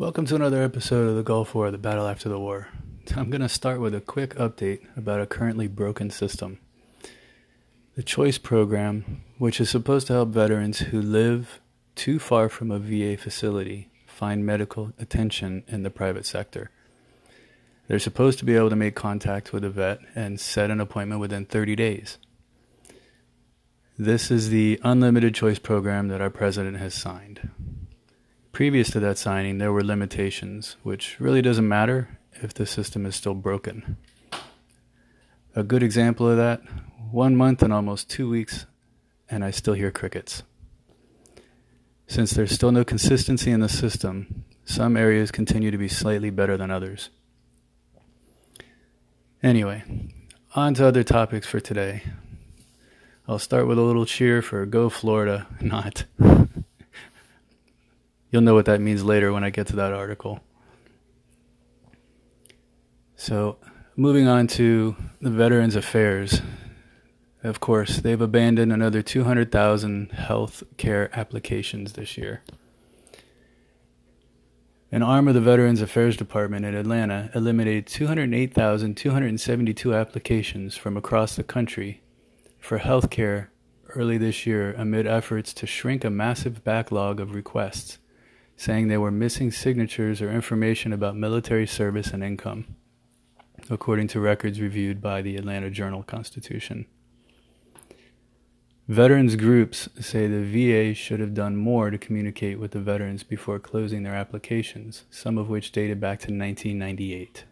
Welcome to another episode of the Gulf War, the battle after the war. I'm going to start with a quick update about a currently broken system. The Choice Program, which is supposed to help veterans who live too far from a VA facility find medical attention in the private sector. They're supposed to be able to make contact with a vet and set an appointment within 30 days. This is the unlimited choice program that our president has signed. Previous to that signing, there were limitations, which really doesn't matter if the system is still broken. A good example of that one month and almost two weeks, and I still hear crickets. Since there's still no consistency in the system, some areas continue to be slightly better than others. Anyway, on to other topics for today. I'll start with a little cheer for Go Florida, not. You'll know what that means later when I get to that article. So, moving on to the Veterans Affairs. Of course, they've abandoned another 200,000 health care applications this year. An arm of the Veterans Affairs Department in Atlanta eliminated 208,272 applications from across the country for health care early this year amid efforts to shrink a massive backlog of requests, saying they were missing signatures or information about military service and income, according to records reviewed by the Atlanta Journal Constitution. Veterans groups say the VA should have done more to communicate with the veterans before closing their applications, some of which dated back to 1998.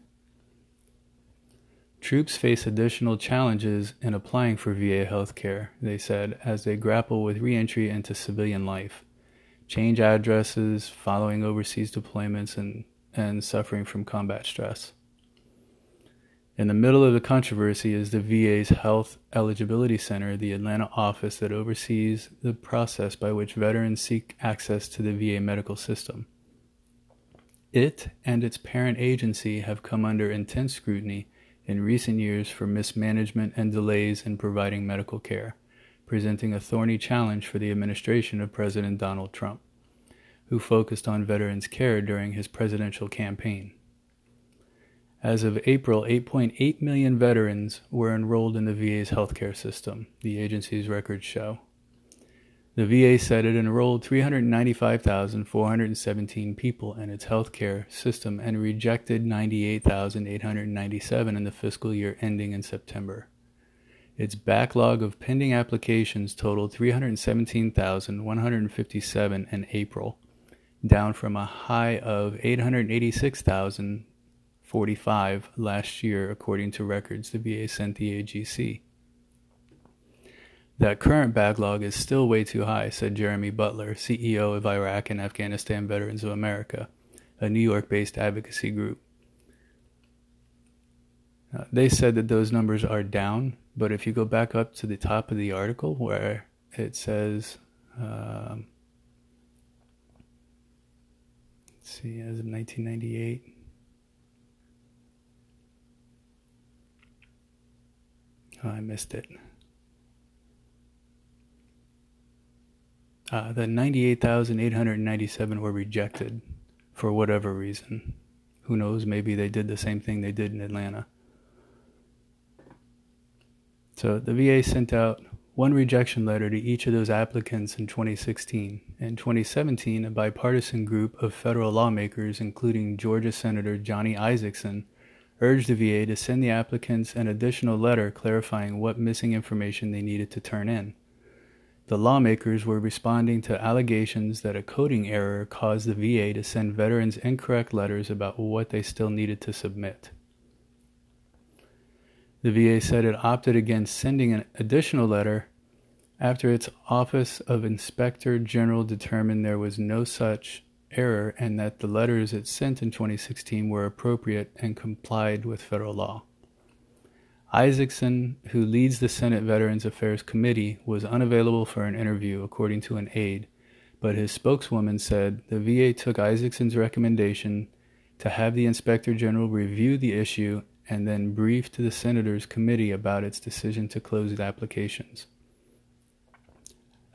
Troops face additional challenges in applying for VA health care, they said, as they grapple with reentry into civilian life, change addresses following overseas deployments, and, and suffering from combat stress. In the middle of the controversy is the VA's Health Eligibility Center, the Atlanta office that oversees the process by which veterans seek access to the VA medical system. It and its parent agency have come under intense scrutiny in recent years for mismanagement and delays in providing medical care, presenting a thorny challenge for the administration of President Donald Trump, who focused on veterans' care during his presidential campaign. As of April, 8.8 million veterans were enrolled in the VA's healthcare system, the agency's records show. The VA said it enrolled 395,417 people in its healthcare system and rejected 98,897 in the fiscal year ending in September. Its backlog of pending applications totaled 317,157 in April, down from a high of 886,045 last year, according to records the VA sent the AJC. That current backlog is still way too high, said Jeremy Butler, CEO of Iraq and Afghanistan Veterans of America, a New York based advocacy group. Uh, they said that those numbers are down, but if you go back up to the top of the article where it says, um, let's see, as of 1998. Oh, I missed it. Uh, the 98,897 were rejected for whatever reason. Who knows? Maybe they did the same thing they did in Atlanta. So the VA sent out one rejection letter to each of those applicants in 2016. In 2017, a bipartisan group of federal lawmakers, including Georgia Senator Johnny Isakson, urged the VA to send the applicants an additional letter clarifying what missing information they needed to turn in. The lawmakers were responding to allegations that a coding error caused the VA to send veterans incorrect letters about what they still needed to submit. The VA said it opted against sending an additional letter after its Office of Inspector General determined there was no such error and that the letters it sent in 2016 were appropriate and complied with federal law. Isakson, who leads the Senate Veterans Affairs Committee, was unavailable for an interview, according to an aide, but his spokeswoman said the VA took Isakson's recommendation to have the Inspector General review the issue and then brief to the Senators Committee about its decision to close the applications.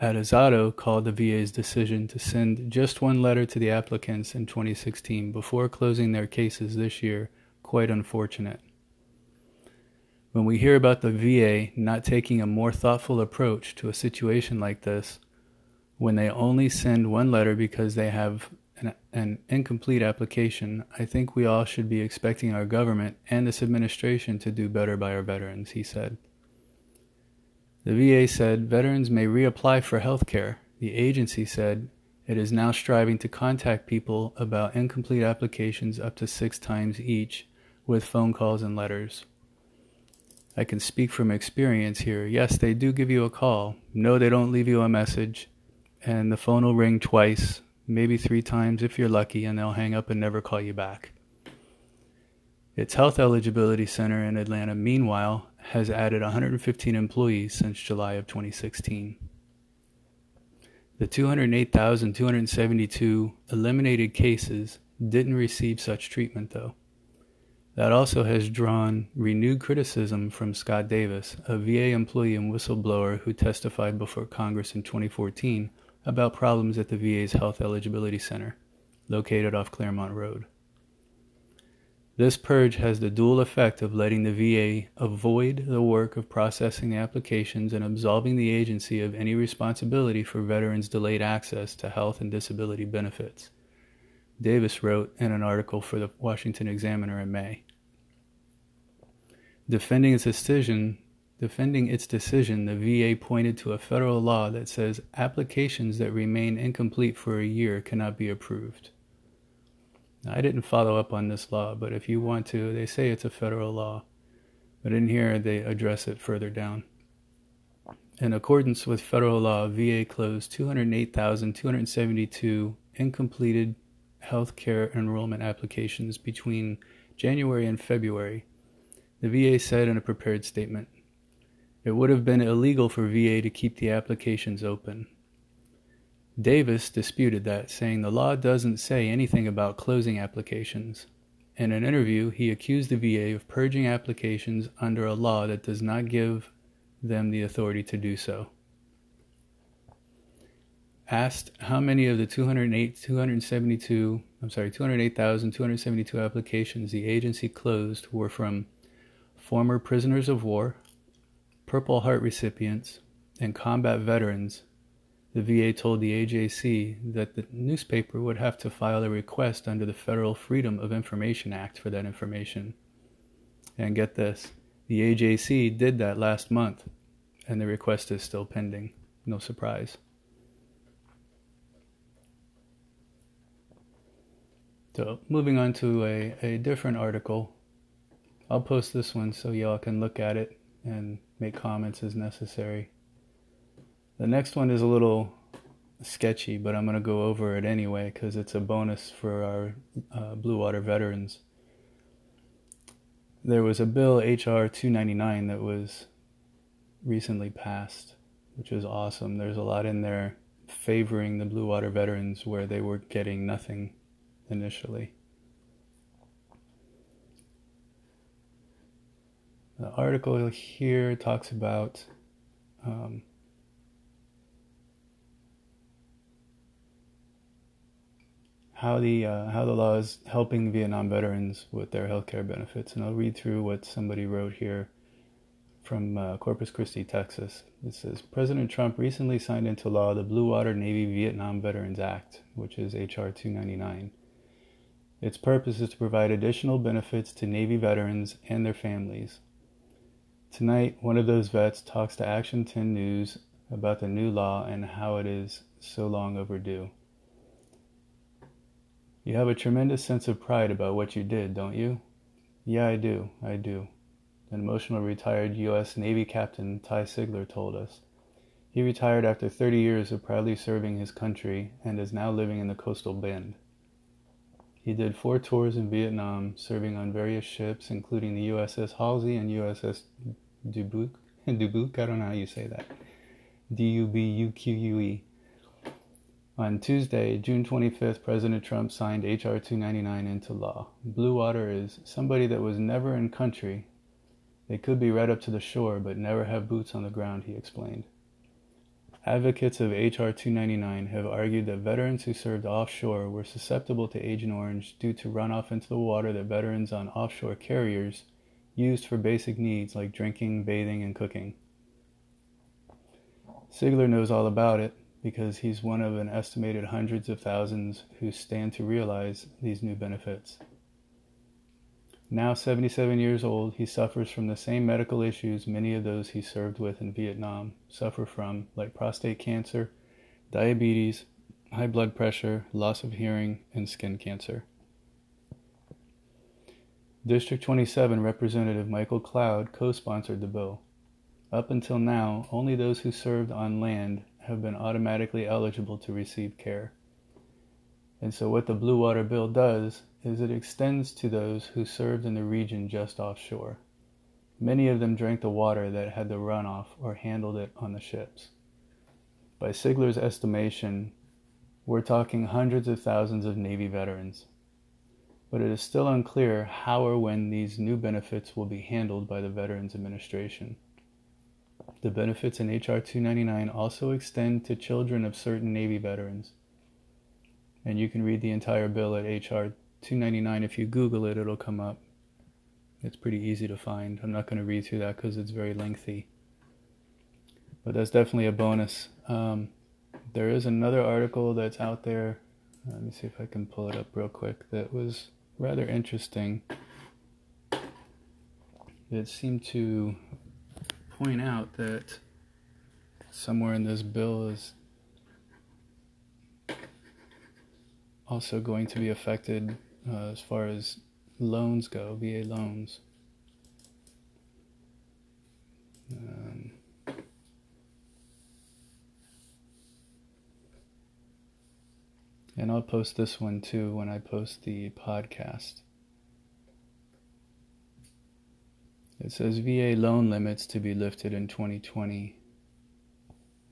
Addizado called the VA's decision to send just one letter to the applicants in 2016 before closing their cases this year quite unfortunate. When we hear about the VA not taking a more thoughtful approach to a situation like this, when they only send one letter because they have an, an, incomplete application, I think we all should be expecting our government and this administration to do better by our veterans, he said. The VA said veterans may reapply for health care. The agency said it is now striving to contact people about incomplete applications up to six times each with phone calls and letters. I can speak from experience here. Yes, they do give you a call. No, they don't leave you a message. And the phone will ring twice, maybe three times if you're lucky, and they'll hang up and never call you back. Its Health Eligibility Center in Atlanta, meanwhile, has added 115 employees since July of 2016. The 208,272 eliminated cases didn't receive such treatment, though. That also has drawn renewed criticism from Scott Davis, a VA employee and whistleblower who testified before Congress in 2014 about problems at the VA's Health Eligibility Center, located off Clairmont Road. This purge has the dual effect of letting the VA avoid the work of processing the applications and absolving the agency of any responsibility for veterans' delayed access to health and disability benefits. Davis wrote in an article for the Washington Examiner in May. Defending its decision, defending its decision, the VA pointed to a federal law that says applications that remain incomplete for a year cannot be approved. Now, I didn't follow up on this law, but if you want to, they say it's a federal law. But in here, they address it further down. In accordance with federal law, VA closed 208,272 incompleted health care enrollment applications between January and February, the VA said in a prepared statement. It would have been illegal for VA to keep the applications open. Davis disputed that, saying the law doesn't say anything about closing applications. In an interview, he accused the VA of purging applications under a law that does not give them the authority to do so asked how many of the 208, 272, I'm sorry, 208,272 applications the agency closed were from former prisoners of war, Purple Heart recipients, and combat veterans, the VA told the AJC that the newspaper would have to file a request under the Federal Freedom of Information Act for that information. And get this the AJC did that last month, and the request is still pending. No surprise. So moving on to a, a different article. I'll post this one so y'all can look at it and make comments as necessary. The next one is a little sketchy, but I'm going to go over it anyway because it's a bonus for our uh, Blue Water veterans. There was a bill, H.R. 299, that was recently passed, which is awesome. There's a lot in there favoring the Blue Water veterans where they were getting nothing initially. The article here talks about um, how the uh, how the law is helping Vietnam veterans with their healthcare benefits, and I'll read through what somebody wrote here from uh, Corpus Christi, Texas. It says President Trump recently signed into law the Blue Water Navy Vietnam Veterans Act, which is H.R. 299. Its purpose is to provide additional benefits to Navy veterans and their families. Tonight, one of those vets talks to Action 10 News about the new law and how it is so long overdue. You have a tremendous sense of pride about what you did, don't you? Yeah, I do. I do. An emotional retired U.S. Navy Captain Ty Sigler told us. He retired after 30 years of proudly serving his country and is now living in the coastal bend. He did four tours in Vietnam, serving on various ships, including the USS Halsey and USS Dubuque. Dubuque, I don't know how you say that. D U B U Q U E. On Tuesday, June 25th, President Trump signed H.R. 299 into law. Blue water is somebody that was never in country. They could be right up to the shore, but never have boots on the ground, he explained. Advocates of H.R. 299 have argued that veterans who served offshore were susceptible to Agent Orange due to runoff into the water that veterans on offshore carriers used for basic needs like drinking, bathing, and cooking. Sigler knows all about it because he's one of an estimated hundreds of thousands who stand to realize these new benefits. Now 77 years old, he suffers from the same medical issues many of those he served with in Vietnam suffer from, like prostate cancer, diabetes, high blood pressure, loss of hearing, and skin cancer. District 27 Representative Michael Cloud co sponsored the bill. Up until now, only those who served on land have been automatically eligible to receive care. And so, what the Blue Water Bill does is it extends to those who served in the region just offshore. Many of them drank the water that had the runoff or handled it on the ships. By Sigler's estimation, we're talking hundreds of thousands of Navy veterans. But it is still unclear how or when these new benefits will be handled by the Veterans Administration. The benefits in H.R. 299 also extend to children of certain Navy veterans. And you can read the entire bill at H.R. 299 if you google it it'll come up it's pretty easy to find i'm not going to read through that because it's very lengthy but that's definitely a bonus um, there is another article that's out there let me see if i can pull it up real quick that was rather interesting it seemed to point out that somewhere in this bill is also going to be affected uh, as far as loans go, VA loans. And I'll post this one too when I post the podcast. It says VA loan limits to be lifted in 2020.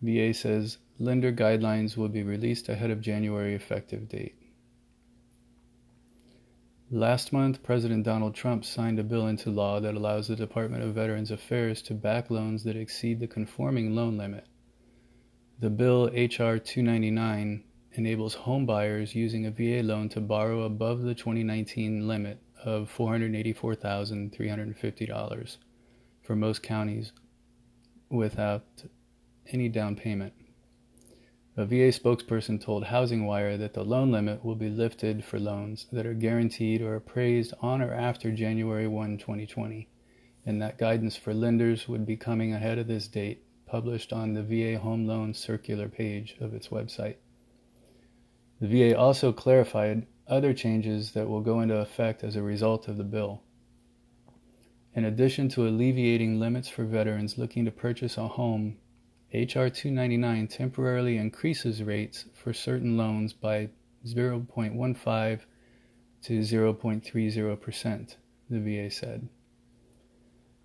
VA says lender guidelines will be released ahead of January effective date. Last month, President Donald Trump signed a bill into law that allows the Department of Veterans Affairs to back loans that exceed the conforming loan limit. The bill, H.R. 299, enables home buyers using a VA loan to borrow above the 2019 limit of $484,350 for most counties without any down payment. A VA spokesperson told Housing Wire that the loan limit will be lifted for loans that are guaranteed or appraised on or after January 1, 2020, and that guidance for lenders would be coming ahead of this date, published on the VA Home Loan Circular page of its website. The VA also clarified other changes that will go into effect as a result of the bill. In addition to alleviating limits for veterans looking to purchase a home H.R. 299 temporarily increases rates for certain loans by 0.15 to 0.30%, the VA said.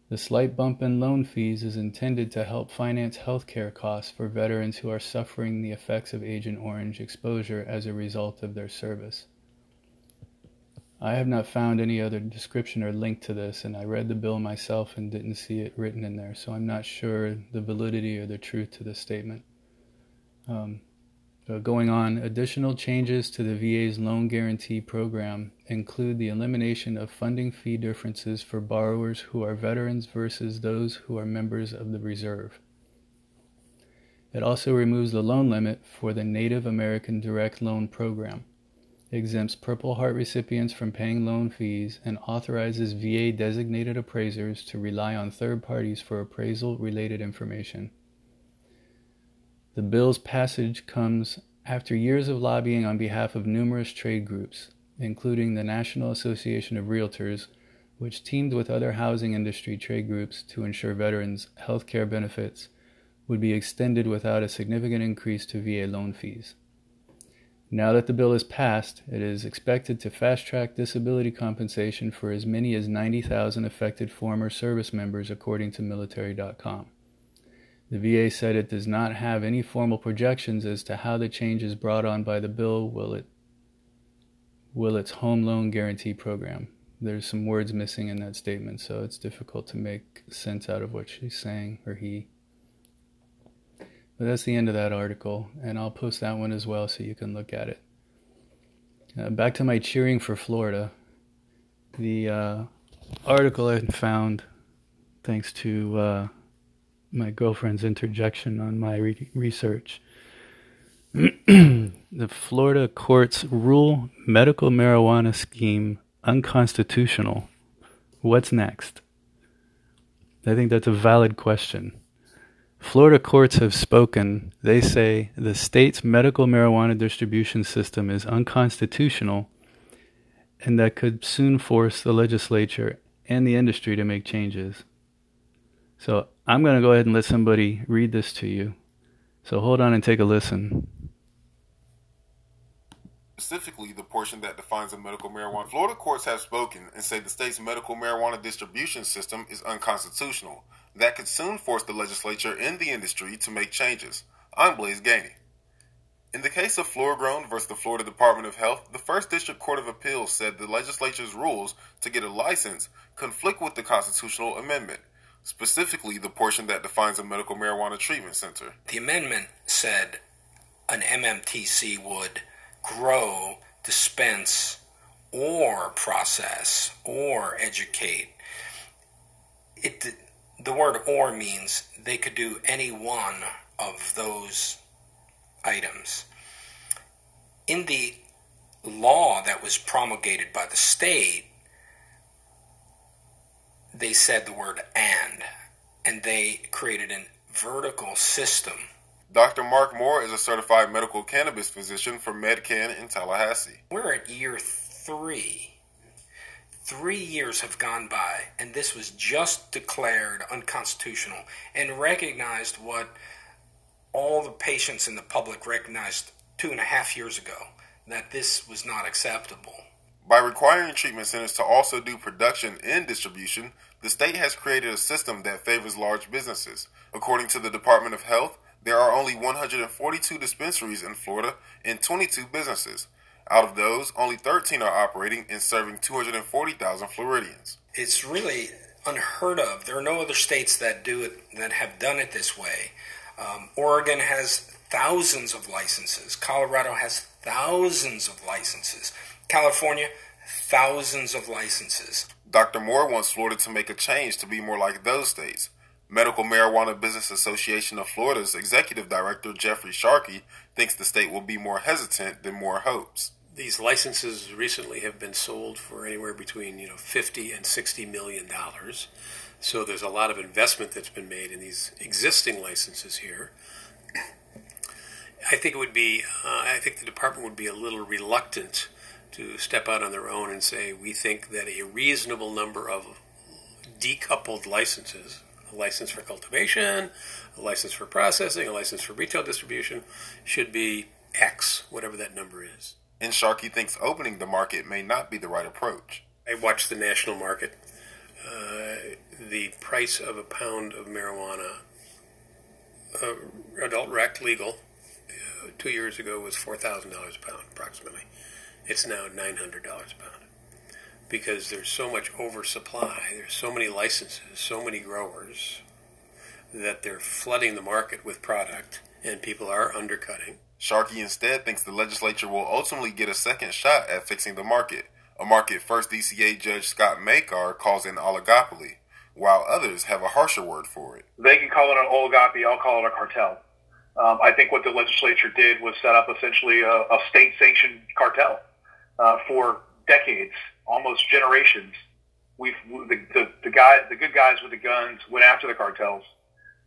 The slight bump in loan fees is intended to help finance health care costs for veterans who are suffering the effects of Agent Orange exposure as a result of their service. I have not found any other description or link to this, and I read the bill myself and didn't see it written in there, so I'm not sure the validity or the truth to this statement. Um, Uh, going on, additional changes to the VA's loan guarantee program include the elimination of funding fee differences for borrowers who are veterans versus those who are members of the reserve. It also removes the loan limit for the Native American Direct Loan Program exempts Purple Heart recipients from paying loan fees, and authorizes VA designated appraisers to rely on third parties for appraisal related information. The bill's passage comes after years of lobbying on behalf of numerous trade groups, including the National Association of Realtors, which teamed with other housing industry trade groups to ensure veterans' health care benefits would be extended without a significant increase to VA loan fees. Now that the bill is passed, it is expected to fast track disability compensation for as many as 90,000 affected former service members, according to Military.com. The VA said it does not have any formal projections as to how the changes brought on by the bill will it will its home loan guarantee program. There's some words missing in that statement, so it's difficult to make sense out of what she's saying or he. But that's the end of that article, and I'll post that one as well so you can look at it. Uh, back to my cheering for Florida. The uh, article I found, thanks to uh, my girlfriend's interjection on my re- research, the Florida courts rule medical marijuana scheme unconstitutional. What's next? I think that's a valid question. Florida courts have spoken. They say the state's medical marijuana distribution system is unconstitutional and that could soon force the legislature and the industry to make changes. So I'm going to go ahead and let somebody read this to you. So hold on and take a listen specifically the portion that defines a medical marijuana. Florida courts have spoken and say the state's medical marijuana distribution system is unconstitutional. That could soon force the legislature and the industry to make changes. I'm Blaise Gainey. In the case of Florigrown versus the Florida Department of Health, the First District Court of Appeals said the legislature's rules to get a license conflict with the constitutional amendment, specifically the portion that defines a medical marijuana treatment center. The amendment said an MMTC would grow, dispense, or process or educate. It the word or means they could do any one of those items. In the law that was promulgated by the state, they said the word and, and they created a vertical system Dr. Mark Moore is a certified medical cannabis physician for MedCan in Tallahassee. We're at year three. Three years have gone by, and this was just declared unconstitutional and recognized what all the patients in the public recognized two and a half years ago that this was not acceptable. By requiring treatment centers to also do production and distribution, the state has created a system that favors large businesses. According to the Department of Health, there are only 142 dispensaries in Florida and 22 businesses. Out of those, only 13 are operating and serving 240,000 Floridians. It's really unheard of. There are no other states that do it that have done it this way. Um, Oregon has thousands of licenses. Colorado has thousands of licenses. California, thousands of licenses. Dr. Moore wants Florida to make a change to be more like those states. Medical Marijuana Business Association of Florida's executive director, Jeffrey Sharkey, thinks the state will be more hesitant than Moore hopes. These licenses recently have been sold for anywhere between you know 50 and 60 million dollars. So there's a lot of investment that's been made in these existing licenses here. I think it would be, uh, I think the department would be a little reluctant to step out on their own and say we think that a reasonable number of decoupled licenses a license for cultivation, a license for processing, a license for retail distribution should be X, whatever that number is. And Sharkey thinks opening the market may not be the right approach. I watched the national market. Uh, the price of a pound of marijuana, uh, adult rec legal, uh, two years ago was $4,000 a pound approximately. It's now $900 a pound because there's so much oversupply, there's so many licenses, so many growers that they're flooding the market with product and people are undercutting. Sharkey instead thinks the legislature will ultimately get a second shot at fixing the market, a market first DCA Judge Scott Makar calls an oligopoly, while others have a harsher word for it. They can call it an oligopoly, I'll call it a cartel. Um, I think what the legislature did was set up essentially a, a state-sanctioned cartel uh, for decades almost generations. We've the, the the guy the good guys with the guns went after the cartels.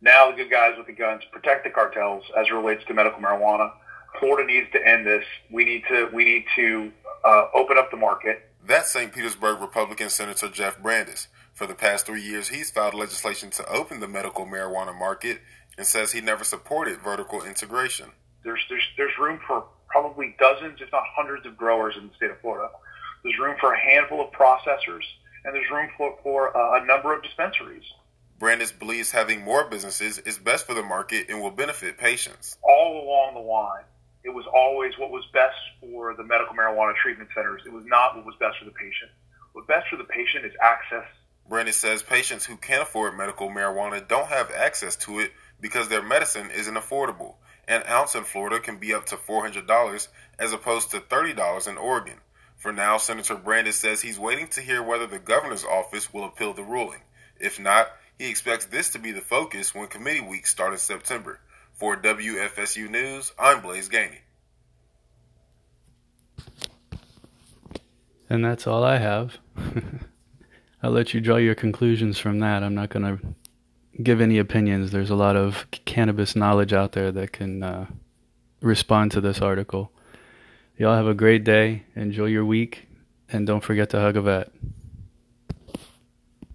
Now the good guys with the guns protect the cartels as it relates to medical marijuana. Florida needs to end this. We need to we need to uh, open up the market. That's St. Petersburg Republican Senator Jeff Brandes. For the past three years, he's filed legislation to open the medical marijuana market and says he never supported vertical integration. There's there's there's room for probably dozens, if not hundreds, of growers in the state of Florida. There's room for a handful of processors, and there's room for, for uh, a number of dispensaries. Brandes believes having more businesses is best for the market and will benefit patients. All along the line, it was always what was best for the medical marijuana treatment centers. It was not what was best for the patient. What's best for the patient is access. Brandes says patients who can't afford medical marijuana don't have access to it because their medicine isn't affordable. An ounce in Florida can be up to $400 as opposed to $30 in Oregon. For now, Senator Brandes says he's waiting to hear whether the governor's office will appeal the ruling. If not, he expects this to be the focus when committee week starts in September. For WFSU News, I'm Blaise Gainey. And that's all I have. I'll let you draw your conclusions from that. I'm not going to give any opinions. There's a lot of cannabis knowledge out there that can uh, respond to this article. Y'all have a great day. Enjoy your week. And don't forget to hug a vet.